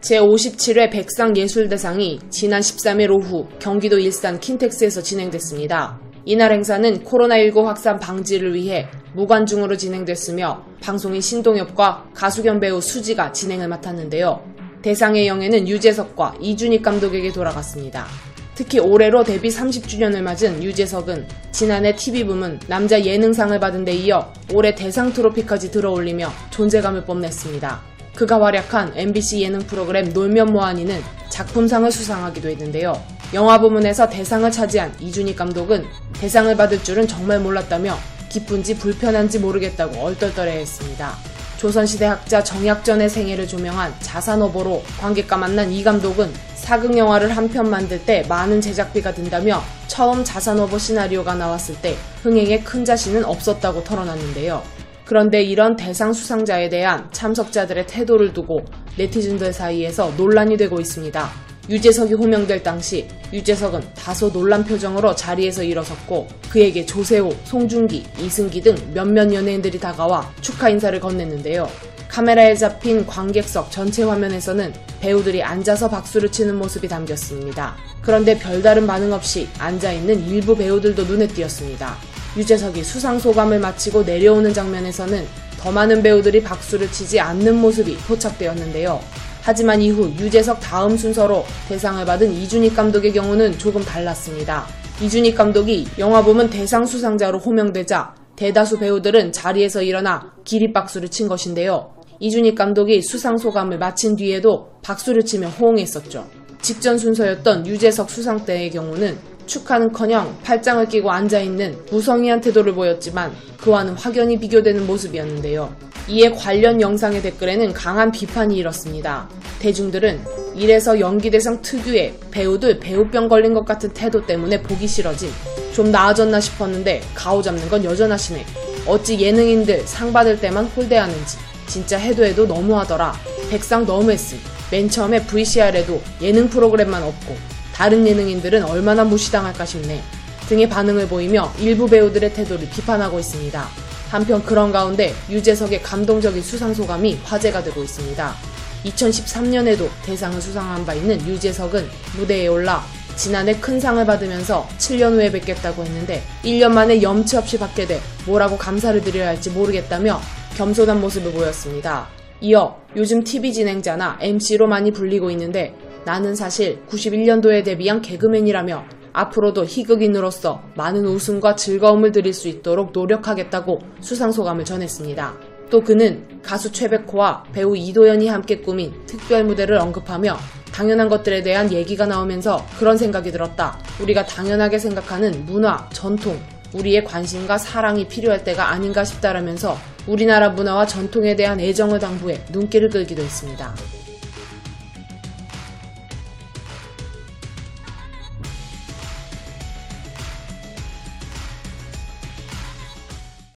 제57회 백상예술대상이 지난 13일 오후 경기도 일산 킨텍스에서 진행됐습니다. 이날 행사는 코로나19 확산 방지를 위해 무관중으로 진행됐으며 방송인 신동엽과 가수 겸 배우 수지가 진행을 맡았는데요. 대상의 영예는 유재석과 이준익 감독에게 돌아갔습니다. 특히 올해로 데뷔 30주년을 맞은 유재석은 지난해 TV부문 남자 예능상을 받은 데 이어 올해 대상 트로피까지 들어올리며 존재감을 뽐냈습니다. 그가 활약한 MBC 예능 프로그램 놀면 뭐하니는 작품상을 수상하기도 했는데요. 영화 부문에서 대상을 차지한 이준익 감독은 대상을 받을 줄은 정말 몰랐다며 기쁜지 불편한지 모르겠다고 얼떨떨해했습니다. 조선시대 학자 정약전의 생애를 조명한 자산어보로 관객과 만난 이 감독은 사극 영화를 한 편 만들 때 많은 제작비가 든다며 처음 자산어보 시나리오가 나왔을 때 흥행에 큰 자신은 없었다고 털어놨는데요. 그런데 이런 대상 수상자에 대한 참석자들의 태도를 두고 네티즌들 사이에서 논란이 되고 있습니다. 유재석이 호명될 당시 유재석은 다소 놀란 표정으로 자리에서 일어섰고 그에게 조세호, 송중기, 이승기 등 몇몇 연예인들이 다가와 축하 인사를 건넸는데요. 카메라에 잡힌 관객석 전체 화면에서는 배우들이 앉아서 박수를 치는 모습이 담겼습니다. 그런데 별다른 반응 없이 앉아있는 일부 배우들도 눈에 띄었습니다. 유재석이 수상 소감을 마치고 내려오는 장면에서는 더 많은 배우들이 박수를 치지 않는 모습이 포착되었는데요. 하지만 이후 유재석 다음 순서로 대상을 받은 이준익 감독의 경우는 조금 달랐습니다. 이준익 감독이 영화 보면 대상 수상자로 호명되자 대다수 배우들은 자리에서 일어나 기립박수를 친 것인데요. 이준익 감독이 수상 소감을 마친 뒤에도 박수를 치며 호응했었죠. 직전 순서였던 유재석 수상 때의 경우는 축하는커녕 팔짱을 끼고 앉아있는 무성의한 태도를 보였지만 그와는 확연히 비교되는 모습이었는데요. 이에 관련 영상의 댓글에는 강한 비판이 일었습니다. 대중들은 이래서 연기대상 특유의 배우들 배우병 걸린 것 같은 태도 때문에 보기 싫어진 좀 나아졌나 싶었는데 가오 잡는 건 여전하시네. 어찌 예능인들 상 받을 때만 홀대하는지 진짜 해도 해도 너무하더라. 백상 너무했음. 맨 처음에 VCR에도 예능 프로그램만 없고 다른 예능인들은 얼마나 무시당할까 싶네 등의 반응을 보이며 일부 배우들의 태도를 비판하고 있습니다. 한편 그런 가운데 유재석의 감동적인 수상 소감이 화제가 되고 있습니다. 2013년에도 대상을 수상한 바 있는 유재석은 무대에 올라 지난해 큰 상을 받으면서 7년 후에 뵙겠다고 했는데 1년 만에 염치 없이 받게 돼 뭐라고 감사를 드려야 할지 모르겠다며 겸손한 모습을 보였습니다. 이어 요즘 TV 진행자나 MC로 많이 불리고 있는데 나는 사실 91년도에 데뷔한 개그맨이라며 앞으로도 희극인으로서 많은 웃음과 즐거움을 드릴 수 있도록 노력하겠다고 수상소감을 전했습니다. 또 그는 가수 최백호와 배우 이도현이 함께 꾸민 특별 무대를 언급하며 당연한 것들에 대한 얘기가 나오면서 그런 생각이 들었다. 우리가 당연하게 생각하는 문화, 전통, 우리의 관심과 사랑이 필요할 때가 아닌가 싶다라면서 우리나라 문화와 전통에 대한 애정을 당부해 눈길을 끌기도 했습니다.